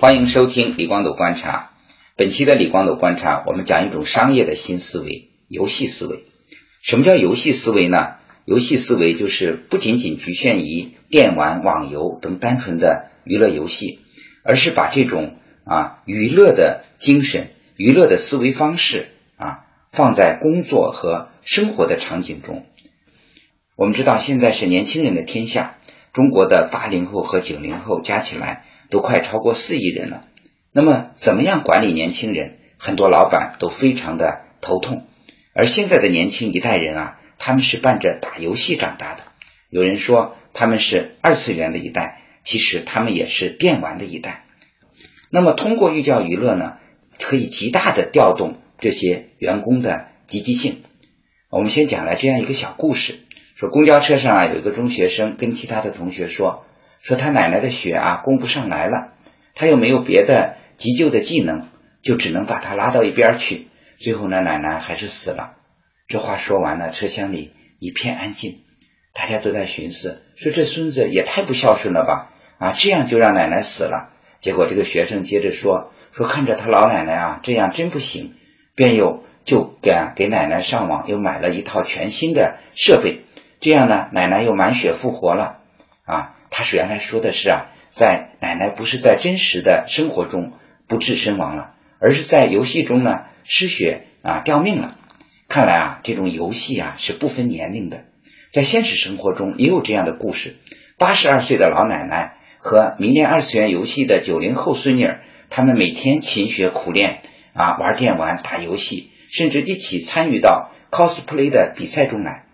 欢迎收听李光斗观察。本期的李光斗观察，我们讲一种商业的新思维——游戏思维。什么叫游戏思维呢？游戏思维就是不仅仅局限于电玩、网游等单纯的娱乐游戏，而是把这种啊娱乐的精神、娱乐的思维方式啊放在工作和生活的场景中。我们知道，现在是年轻人的天下，中国的八零后和九零后加起来。都快超过四亿人了，那么怎么样管理年轻人？很多老板都非常的头痛。而现在的年轻一代人啊，他们是伴着打游戏长大的。有人说他们是二次元的一代，其实他们也是电玩的一代。那么通过寓教于乐呢，可以极大的调动这些员工的积极性。我们先讲了这样一个小故事：说公交车上啊，有一个中学生跟其他的同学说。说他奶奶的血啊供不上来了，他又没有别的急救的技能，就只能把他拉到一边去。最后呢，奶奶还是死了。这话说完了，车厢里一片安静，大家都在寻思：说这孙子也太不孝顺了吧！啊，这样就让奶奶死了。结果这个学生接着说：说看着他老奶奶啊这样真不行，便又就给给奶奶上网又买了一套全新的设备，这样呢，奶奶又满血复活了啊。他是原来说的是啊，在奶奶不是在真实的生活中不治身亡了，而是在游戏中呢失血啊掉命了。看来啊，这种游戏啊是不分年龄的，在现实生活中也有这样的故事。八十二岁的老奶奶和迷恋二次元游戏的九零后孙女儿，他们每天勤学苦练啊，玩电玩、打游戏，甚至一起参与到 cosplay 的比赛中来。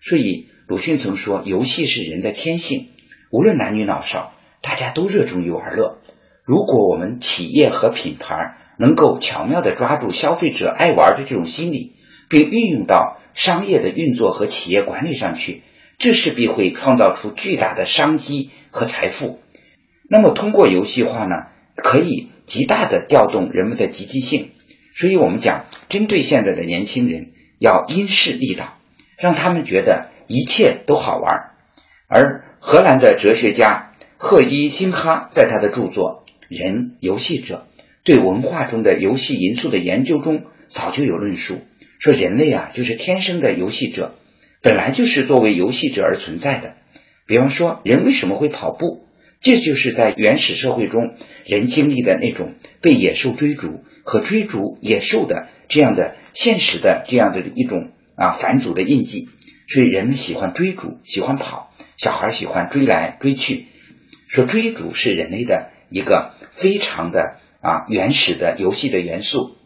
所以鲁迅曾说，游戏是人的天性。无论男女老少，大家都热衷于玩乐。如果我们企业和品牌能够巧妙地抓住消费者爱玩的这种心理，并运用到商业的运作和企业管理上去，这势必会创造出巨大的商机和财富。那么，通过游戏化呢，可以极大的调动人们的积极性。所以我们讲，针对现在的年轻人，要因势利导，让他们觉得一切都好玩。而荷兰的哲学家赫伊辛哈在他的著作《人游戏者：对文化中的游戏因素的研究》中，早就有论述，说人类啊就是天生的游戏者，本来就是作为游戏者而存在的。比方说，人为什么会跑步？这就是在原始社会中人经历的那种被野兽追逐和追逐野兽的这样的现实的这样的一种啊返祖的印记。所以人们喜欢追逐，喜欢跑。小孩喜欢追来追去，说追逐是人类的一个非常的啊原始的游戏的元素。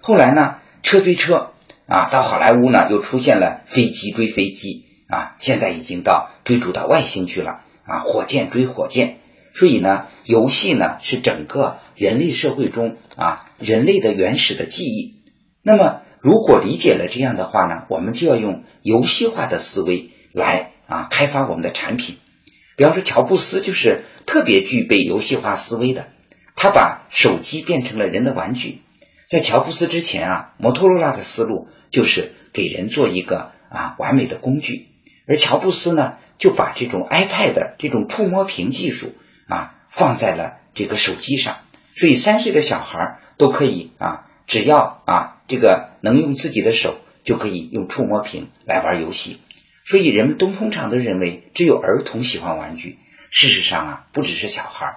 后来呢，车追车啊，到好莱坞呢又出现了飞机追飞机啊，现在已经到追逐到外星去了啊，火箭追火箭。所以呢，游戏呢是整个人类社会中啊人类的原始的记忆。那么，如果理解了这样的话呢，我们就要用游戏化的思维来。啊，开发我们的产品，比方说乔布斯就是特别具备游戏化思维的，他把手机变成了人的玩具。在乔布斯之前啊，摩托罗拉的思路就是给人做一个啊完美的工具，而乔布斯呢就把这种 iPad 的这种触摸屏技术啊放在了这个手机上，所以三岁的小孩都可以啊，只要啊这个能用自己的手就可以用触摸屏来玩游戏。所以人们都通常都认为只有儿童喜欢玩具，事实上啊，不只是小孩儿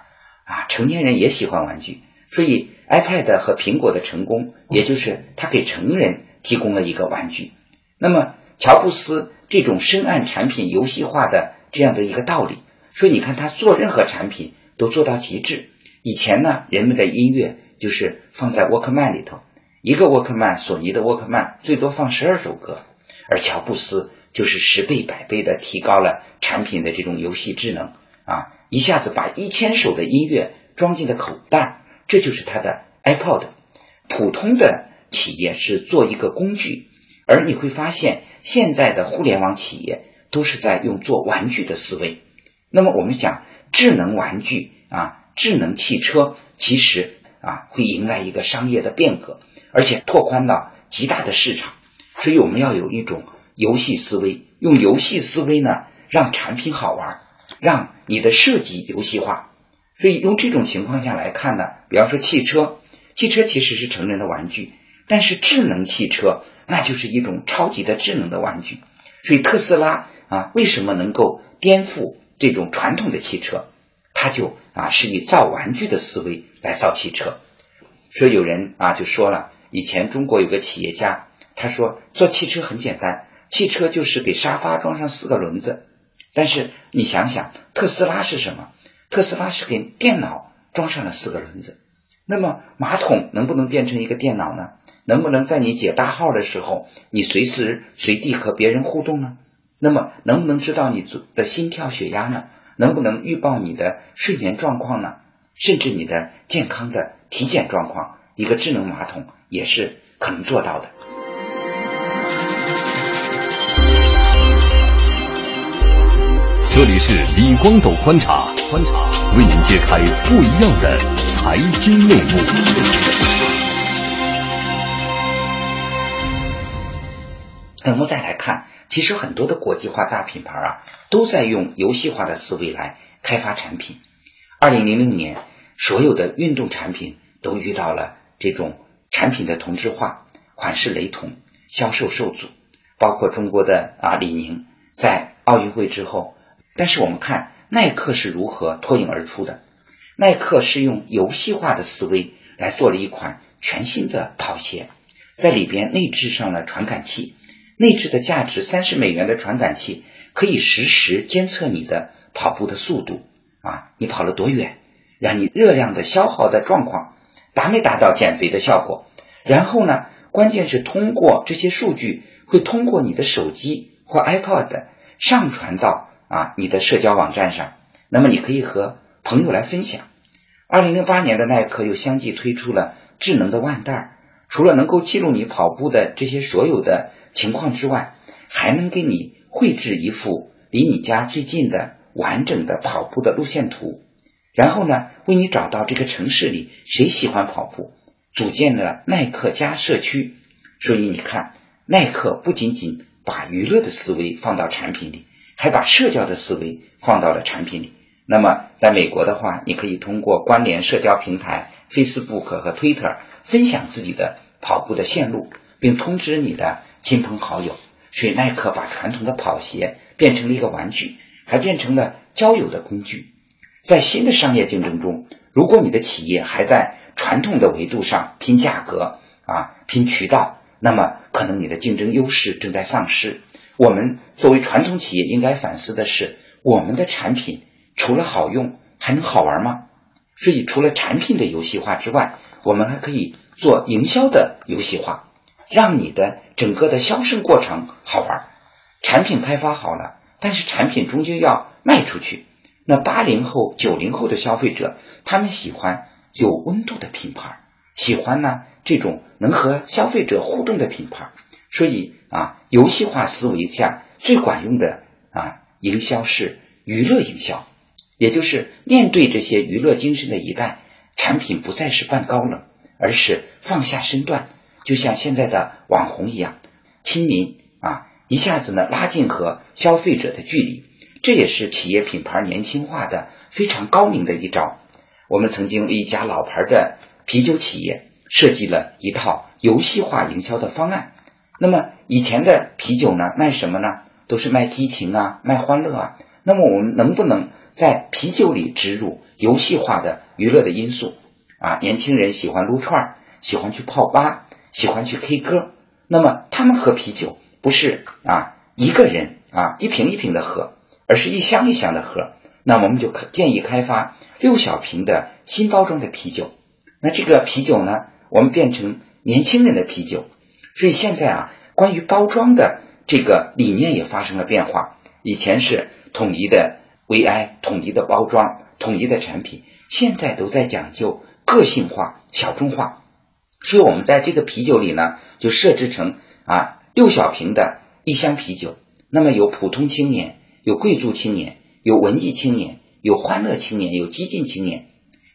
啊，成年人也喜欢玩具。所以 iPad 和苹果的成功，也就是它给成人提供了一个玩具。那么乔布斯这种深谙产品游戏化的这样的一个道理，所以你看他做任何产品都做到极致。以前呢，人们的音乐就是放在沃克曼里头，一个沃克曼，索尼的沃克曼最多放十二首歌，而乔布斯。就是十倍百倍的提高了产品的这种游戏智能啊，一下子把一千首的音乐装进了口袋，这就是他的 iPod。普通的企业是做一个工具，而你会发现现在的互联网企业都是在用做玩具的思维。那么我们讲智能玩具啊，智能汽车其实啊会迎来一个商业的变革，而且拓宽到极大的市场，所以我们要有一种。游戏思维，用游戏思维呢，让产品好玩，让你的设计游戏化。所以用这种情况下来看呢，比方说汽车，汽车其实是成人的玩具，但是智能汽车那就是一种超级的智能的玩具。所以特斯拉啊，为什么能够颠覆这种传统的汽车？它就啊是以造玩具的思维来造汽车。所以有人啊就说了，以前中国有个企业家，他说做汽车很简单，汽车就是给沙发装上四个轮子。但是你想想，特斯拉是什么？特斯拉是给电脑装上了四个轮子。那么马桶能不能变成一个电脑呢？能不能在你解大号的时候，你随时随地和别人互动呢？那么能不能知道你的心跳、血压呢？能不能预报你的睡眠状况呢？甚至你的健康的体检状况，一个智能马桶也是可能做到的。是李光斗观察，观察为您揭开不一样的财经内幕。那我们再来看，其实很多的国际化大品牌啊，都在用游戏化的思维来开发产品。二零零零年，所有的运动产品都遇到了这种产品的同质化、款式雷同、销售受阻，包括中国的啊李宁在奥运会之后。但是我们看耐克是如何脱颖而出的？耐克是用游戏化的思维来做了一款全新的跑鞋，在里边内置上了传感器，内置的价值三十美元的传感器可以实时监测你的跑步的速度啊，你跑了多远，让你热量的消耗的状况达没达到减肥的效果？然后呢，关键是通过这些数据会通过你的手机或 iPod 上传到。啊，你的社交网站上，那么你可以和朋友来分享。二零零八年的耐克又相继推出了智能的腕带，除了能够记录你跑步的这些所有的情况之外，还能给你绘制一幅离你家最近的完整的跑步的路线图，然后呢，为你找到这个城市里谁喜欢跑步，组建了耐克家社区。所以你看，耐克不仅仅把娱乐的思维放到产品里。还把社交的思维放到了产品里。那么，在美国的话，你可以通过关联社交平台 Facebook 和 Twitter 分享自己的跑步的线路，并通知你的亲朋好友。所以，耐克把传统的跑鞋变成了一个玩具，还变成了交友的工具。在新的商业竞争中，如果你的企业还在传统的维度上拼价格啊、拼渠道，那么可能你的竞争优势正在丧失。我们作为传统企业，应该反思的是，我们的产品除了好用，还能好玩吗？所以，除了产品的游戏化之外，我们还可以做营销的游戏化，让你的整个的销售过程好玩。产品开发好了，但是产品终究要卖出去。那八零后、九零后的消费者，他们喜欢有温度的品牌，喜欢呢这种能和消费者互动的品牌。所以啊，游戏化思维下最管用的啊营销是娱乐营销，也就是面对这些娱乐精神的一代，产品不再是扮高冷，而是放下身段，就像现在的网红一样亲民啊，一下子呢拉近和消费者的距离，这也是企业品牌年轻化的非常高明的一招。我们曾经为一家老牌的啤酒企业设计了一套游戏化营销的方案。那么以前的啤酒呢，卖什么呢？都是卖激情啊，卖欢乐啊。那么我们能不能在啤酒里植入游戏化的娱乐的因素啊？年轻人喜欢撸串儿，喜欢去泡吧，喜欢去 K 歌。那么他们喝啤酒不是啊一个人啊一瓶一瓶的喝，而是一箱一箱的喝。那我们就可建议开发六小瓶的新包装的啤酒。那这个啤酒呢，我们变成年轻人的啤酒。所以现在啊，关于包装的这个理念也发生了变化。以前是统一的 VI、统一的包装、统一的产品，现在都在讲究个性化、小众化。所以我们在这个啤酒里呢，就设置成啊六小瓶的一箱啤酒。那么有普通青年，有贵族青年，有文艺青年，有欢乐青年，有激进青年。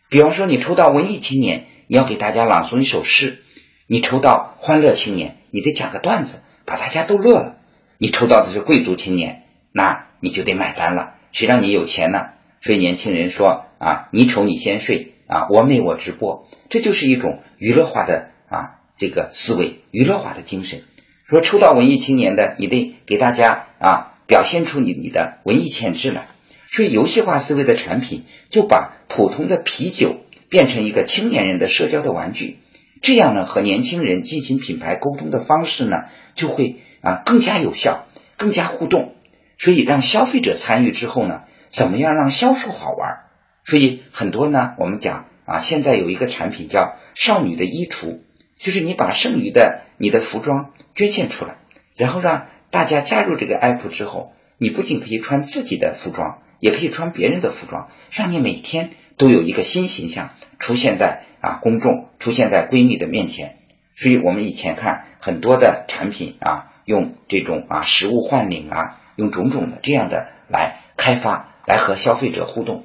比方说，你抽到文艺青年，你要给大家朗诵一首诗。你抽到欢乐青年，你得讲个段子，把大家都乐了。你抽到的是贵族青年，那你就得买单了。谁让你有钱呢？所以年轻人说啊，你丑你先睡啊，我美我直播，这就是一种娱乐化的啊这个思维，娱乐化的精神。说抽到文艺青年的，你得给大家啊表现出你你的文艺潜质来。所以游戏化思维的产品就把普通的啤酒变成一个青年人的社交的玩具，这样呢和年轻人进行品牌沟通的方式呢就会啊更加有效，更加互动。所以让消费者参与之后呢，怎么样让销售好玩？所以很多呢我们讲啊，现在有一个产品叫少女的衣橱，就是你把剩余的你的服装捐献出来，然后让大家加入这个 app 之后，你不仅可以穿自己的服装。也可以穿别人的服装，让你每天都有一个新形象出现在啊公众，出现在闺蜜的面前。所以我们以前看很多的产品啊，用这种啊实物换领啊，用种种的这样的来开发，来和消费者互动。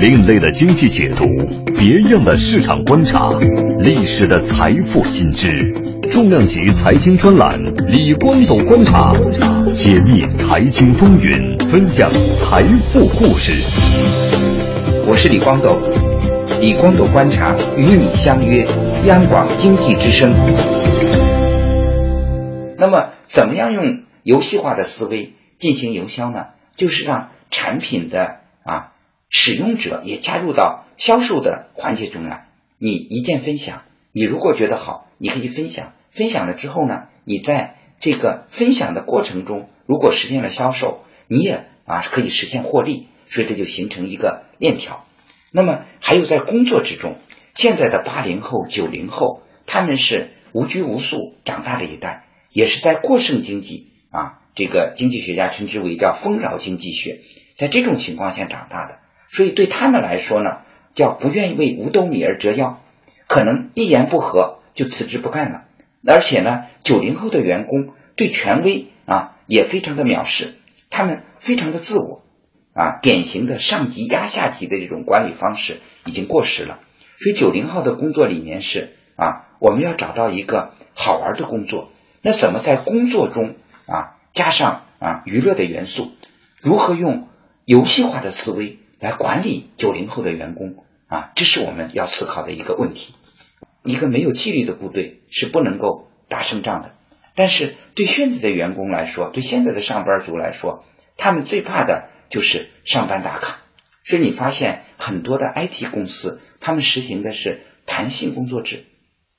另类的经济解读，别样的市场观察，历史的财富新知，重量级财经专栏，李光斗观察。解密财经风云，分享财富故事。我是李光斗，李光斗观察与你相约央广经济之声。那么，怎么样用游戏化的思维进行营销呢？就是让产品的啊使用者也加入到销售的环节中来。你一键分享，你如果觉得好，你可以分享。分享了之后呢，你在这个分享的过程中，如果实现了销售，你也啊可以实现获利，所以这就形成一个链条。那么还有在工作之中，现在的八零后、九零后，他们是无拘无束长大的一代，也是在过剩经济啊，这个经济学家称之为叫丰饶经济学，在这种情况下长大的，所以对他们来说呢，叫不愿意为五斗米而折腰，可能一言不合就辞职不干了。而且呢，九零后的员工对权威啊也非常的藐视，他们非常的自我啊，典型的上级压下级的这种管理方式已经过时了。所以九零后的工作理念是啊，我们要找到一个好玩的工作。那怎么在工作中啊加上啊娱乐的元素？如何用游戏化的思维来管理九零后的员工啊？这是我们要思考的一个问题。一个没有纪律的部队是不能够打胜仗的。但是对现在的员工来说，对现在的上班族来说，他们最怕的就是上班打卡。所以你发现很多的 IT 公司，他们实行的是弹性工作制，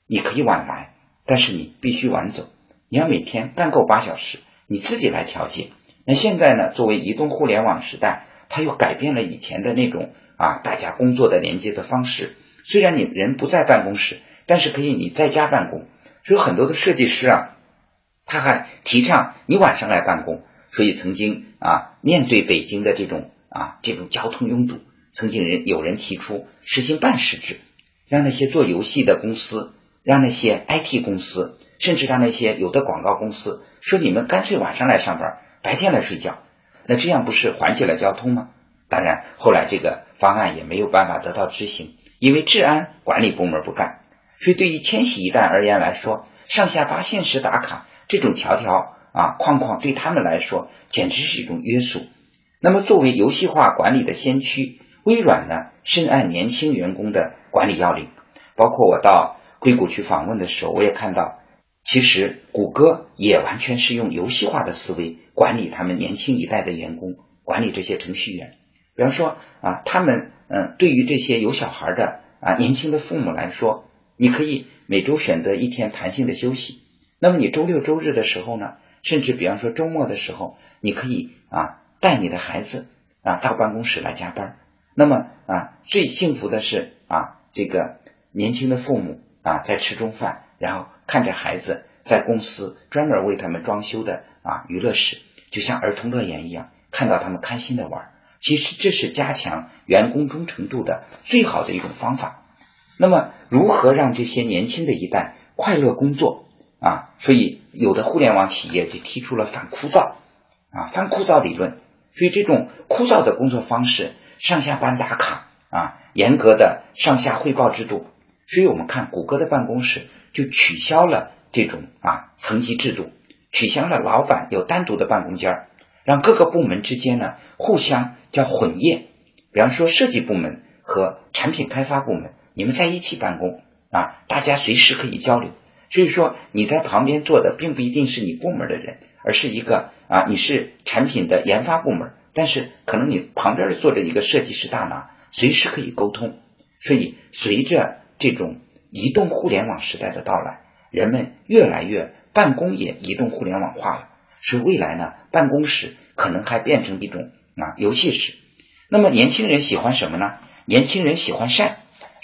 你可以晚来，但是你必须晚走。你要每天干够八小时，你自己来调节。那现在呢？作为移动互联网时代，它又改变了以前的那种啊，大家工作的连接的方式。虽然你人不在办公室。但是可以你在家办公，所以很多的设计师啊，他还提倡你晚上来办公。所以曾经啊，面对北京的这种啊这种交通拥堵，曾经人有人提出实行半时制，让那些做游戏的公司，让那些 IT 公司，甚至让那些有的广告公司说你们干脆晚上来上班，白天来睡觉，那这样不是缓解了交通吗？当然，后来这个方案也没有办法得到执行，因为治安管理部门不干。所以，对于千禧一代而言来说，上下八限时打卡这种条条啊框框，对他们来说简直是一种约束。那么，作为游戏化管理的先驱，微软呢深谙年轻员工的管理要领。包括我到硅谷去访问的时候，我也看到，其实谷歌也完全是用游戏化的思维管理他们年轻一代的员工，管理这些程序员。比方说啊，他们嗯，对于这些有小孩的啊年轻的父母来说。你可以每周选择一天弹性的休息，那么你周六周日的时候呢，甚至比方说周末的时候，你可以啊带你的孩子啊到办公室来加班。那么啊最幸福的是啊这个年轻的父母啊在吃中饭，然后看着孩子在公司专门为他们装修的啊娱乐室，就像儿童乐园一样，看到他们开心的玩。其实这是加强员工忠诚度的最好的一种方法。那么，如何让这些年轻的一代快乐工作啊？所以，有的互联网企业就提出了反枯燥啊、反枯燥理论。所以，这种枯燥的工作方式，上下班打卡啊，严格的上下汇报制度。所以我们看谷歌的办公室就取消了这种啊层级制度，取消了老板有单独的办公间儿，让各个部门之间呢互相叫混业。比方说设计部门和产品开发部门，你们在一起办公啊，大家随时可以交流。所以说你在旁边坐的并不一定是你部门的人，而是一个啊，你是产品的研发部门，但是可能你旁边坐着一个设计师大拿，随时可以沟通。所以随着这种移动互联网时代的到来，人们越来越办公也移动互联网化了。所以未来呢，办公室可能还变成一种啊游戏室。那么年轻人喜欢什么呢？年轻人喜欢善，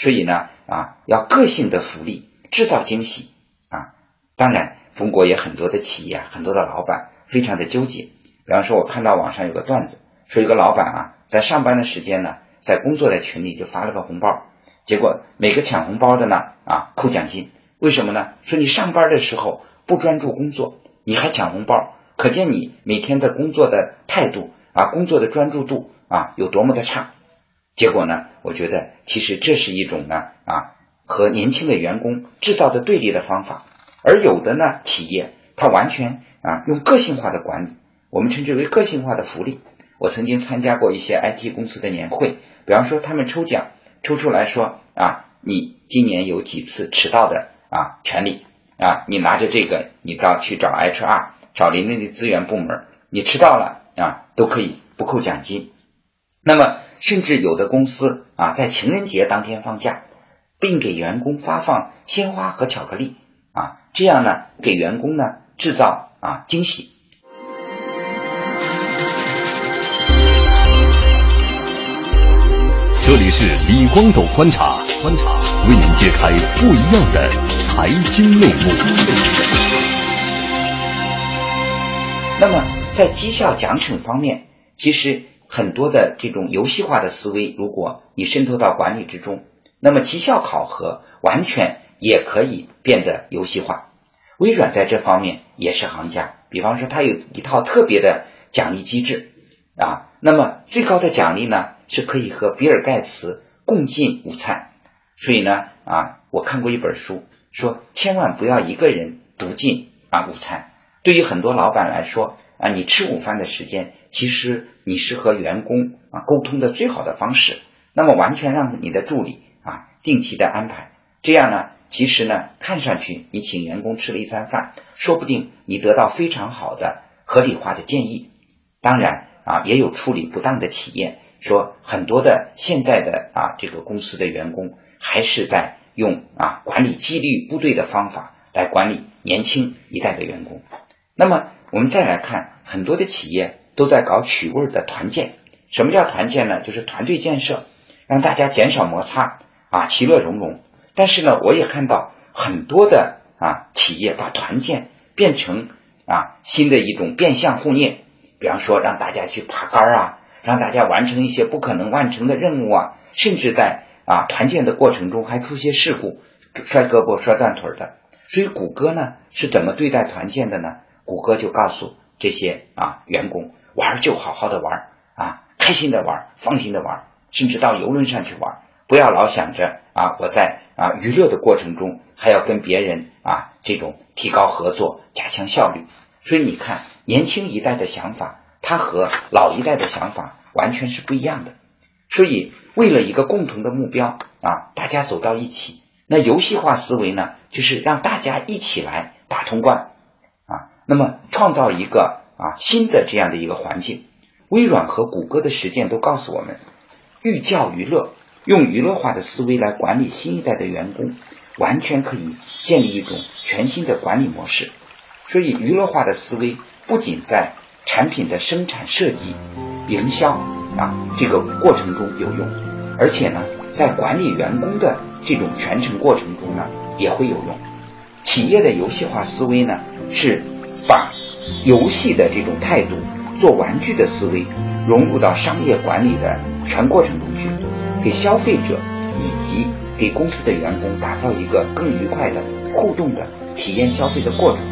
所以呢啊要个性的福利，制造惊喜啊。当然，中国也很多的企业，很多的老板非常的纠结。比方说，我看到网上有个段子，说有个老板啊，在上班的时间呢，在工作的群里就发了个红包，结果每个抢红包的呢啊扣奖金。为什么呢？说你上班的时候不专注工作，你还抢红包，可见你每天的工作的态度啊，工作的专注度啊有多么的差。结果呢，我觉得其实这是一种呢啊和年轻的员工制造的对立的方法。而有的呢，企业它完全啊用个性化的管理，我们称之为个性化的福利。我曾经参加过一些 IT 公司的年会，比方说他们抽奖抽出来说啊，你今年有几次迟到的啊权利啊，你拿着这个，你到去找 HR 找人力资源部门，你迟到了啊都可以不扣奖金。那么甚至有的公司啊在情人节当天放假，并给员工发放鲜花和巧克力。啊，这样呢，给员工呢制造啊惊喜。这里是李光斗观察，观察为您揭开不一样的财经内幕。那么，在绩效奖惩方面，其实很多的这种游戏化的思维，如果你渗透到管理之中，那么绩效考核完全。也可以变得游戏化。微软在这方面也是行家，比方说它有一套特别的奖励机制啊。那么最高的奖励呢，是可以和比尔盖茨共进午餐。所以呢啊，我看过一本书，说千万不要一个人独进啊午餐。对于很多老板来说啊，你吃午饭的时间，其实你是和员工啊沟通的最好的方式。那么完全让你的助理啊定期的安排，这样呢。其实呢，看上去你请员工吃了一餐饭，说不定你得到非常好的合理化的建议。当然啊，也有处理不当的企业，说很多的现在的啊这个公司的员工还是在用啊管理纪律部队的方法来管理年轻一代的员工。那么我们再来看，很多的企业都在搞取味的团建。什么叫团建呢？就是团队建设，让大家减少摩擦啊，其乐融融。但是呢，我也看到很多的啊企业把团建变成啊新的一种变相互虐，比方说让大家去爬杆啊，让大家完成一些不可能完成的任务啊，甚至在啊团建的过程中还出些事故，摔胳膊摔断腿的。所以谷歌呢是怎么对待团建的呢？谷歌就告诉这些啊员工玩就好好的玩啊，开心的玩，放心的玩，甚至到游轮上去玩，不要老想着啊我在。啊，娱乐的过程中还要跟别人啊，这种提高合作、加强效率。所以你看，年轻一代的想法，他和老一代的想法完全是不一样的。所以，为了一个共同的目标啊，大家走到一起。那游戏化思维呢，就是让大家一起来打通关，那么创造一个啊新的这样的一个环境。微软和谷歌的实践都告诉我们，寓教于乐。用娱乐化的思维来管理新一代的员工，完全可以建立一种全新的管理模式。所以，娱乐化的思维不仅在产品的生产设计、营销啊这个过程中有用，而且呢，在管理员工的这种全程过程中呢也会有用。企业的游戏化思维呢，是把游戏的这种态度、做玩具的思维融入到商业管理的全过程中去。给消费者以及给公司的员工打造一个更愉快的互动的体验消费的过程，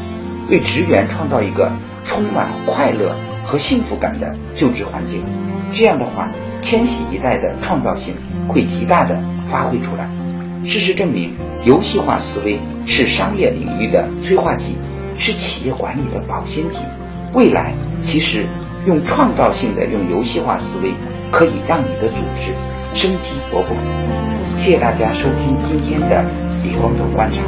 为职员创造一个充满快乐和幸福感的就职环境。这样的话，千禧一代的创造性会极大的发挥出来。事实证明，游戏化思维是商业领域的催化剂，是企业管理的保鲜剂。未来其实用创造性的、用游戏化思维，可以让你的组织生机勃勃。谢谢大家收听今天的李光头观察。